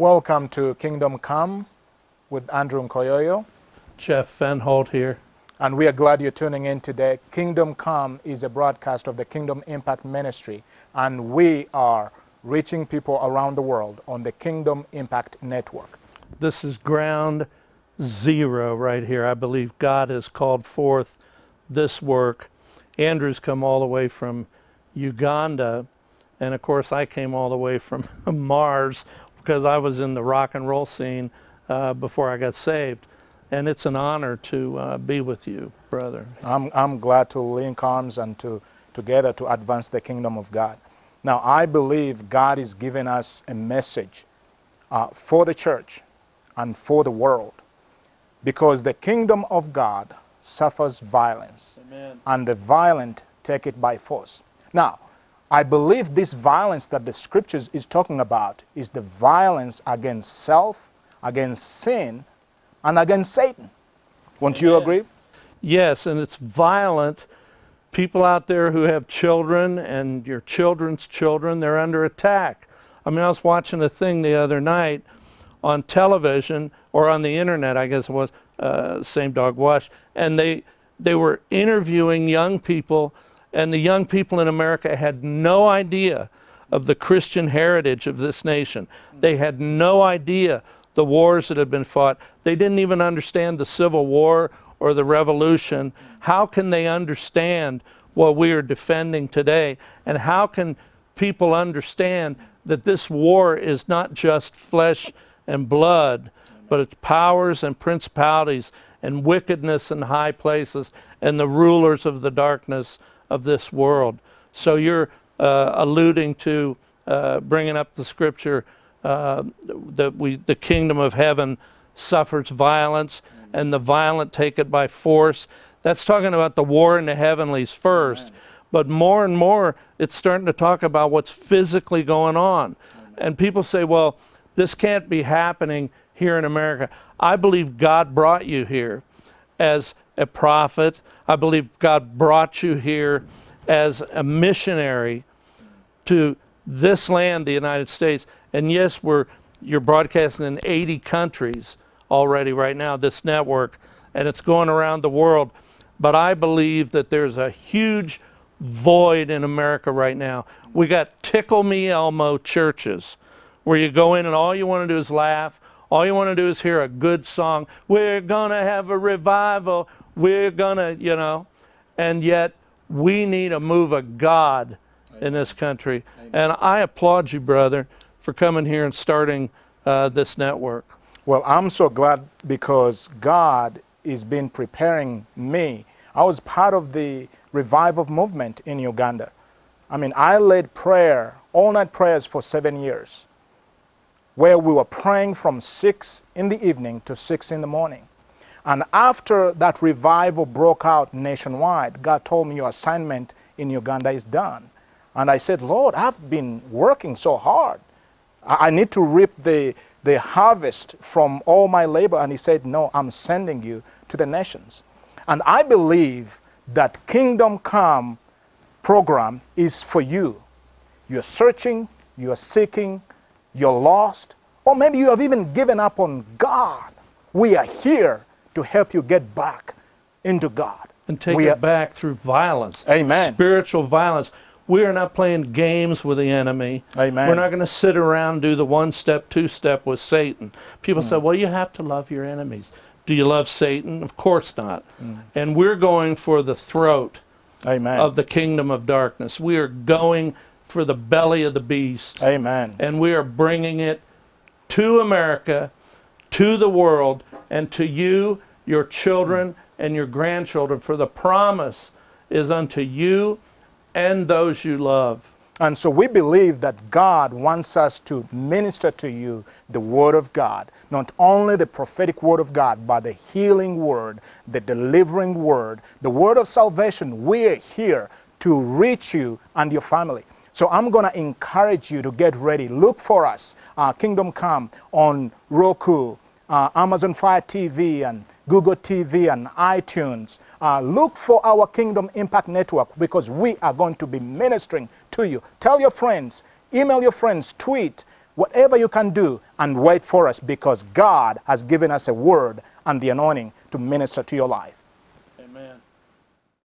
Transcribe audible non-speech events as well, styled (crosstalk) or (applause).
Welcome to Kingdom Come with Andrew Nkoyoyo. Jeff Fenholt here. And we are glad you're tuning in today. Kingdom Come is a broadcast of the Kingdom Impact Ministry, and we are reaching people around the world on the Kingdom Impact Network. This is ground zero right here. I believe God has called forth this work. Andrew's come all the way from Uganda, and of course, I came all the way from (laughs) Mars because I was in the rock and roll scene uh, before I got saved. And it's an honor to uh, be with you, brother. I'm, I'm glad to link arms and to together to advance the kingdom of God. Now, I believe God is giving us a message uh, for the church and for the world because the kingdom of God suffers violence, Amen. and the violent take it by force. Now, I believe this violence that the scriptures is talking about is the violence against self, against sin, and against Satan. Won't you agree? Yes, and it's violent. People out there who have children and your children's children, they're under attack. I mean, I was watching a thing the other night on television or on the internet, I guess it was, uh, same dog wash, and they they were interviewing young people, and the young people in America had no idea of the Christian heritage of this nation. They had no idea the wars that had been fought. They didn't even understand the Civil War or the Revolution. How can they understand what we are defending today? And how can people understand that this war is not just flesh and blood, but it's powers and principalities and wickedness in high places and the rulers of the darkness of this world? So you're uh, alluding to uh, bringing up the scripture uh, that we, the kingdom of heaven suffers violence, and the violent take it by force. That's talking about the war in the heavenlies first. But more and more, it's starting to talk about what's physically going on. And people say, well, this can't be happening here in America. I believe God brought you here as a prophet. I believe God brought you here as a missionary to this land, the United States. And yes, we're you're broadcasting in 80 countries already right now, this network, and it's going around the world. But I believe that there's a huge void in America right now. We got Tickle Me Elmo churches where you go in and all you want to do is laugh. All you want to do is hear a good song. We're going to have a revival. We're going to, you know, and yet we need a move of God in this country. And I applaud you, brother, for coming here and starting uh, this network. Well, I'm so glad because God has been preparing me. I was part of the revival movement in Uganda. I mean, I led prayer, all night prayers for seven years, where we were praying from six in the evening to six in the morning. And after that revival broke out nationwide, God told me your assignment in Uganda is done. And I said, Lord, I've been working so hard. I need to reap the, the harvest from all my labor. And he said, No, I'm sending you to the nations. And I believe that Kingdom Come program is for you. You're searching, you're seeking, you're lost, or maybe you have even given up on God. We are here to help you get back into God. and take We it are- back through violence. Amen. Spiritual violence. We are not playing games with the enemy. Amen. We're not going to sit around and do the one step, two step with Satan. People Mm. say, well, you have to love your enemies. Do you love Satan? Of course not. Mm. And we're going for the throat Amen. of the kingdom of darkness. We are going for the belly of the beast. Amen. and we are bringing it to America, to the world, and to you, your children, and your grandchildren. For the promise is unto you and those you love. And so we believe that God wants us to minister to you the Word of God, not only the prophetic Word of God, but the healing Word, the delivering Word, the Word of salvation. We're here to reach you and your family. So I'm going to encourage you to get ready. Look for us, uh, Kingdom Come, on Roku, uh, Amazon Fire TV, and Google TV, and iTunes. Uh, look for our Kingdom Impact Network because we are going to be ministering to you. Tell your friends, email your friends, tweet. whatever you can do, and wait for us because God has given us a word and the anointing to minister to your life.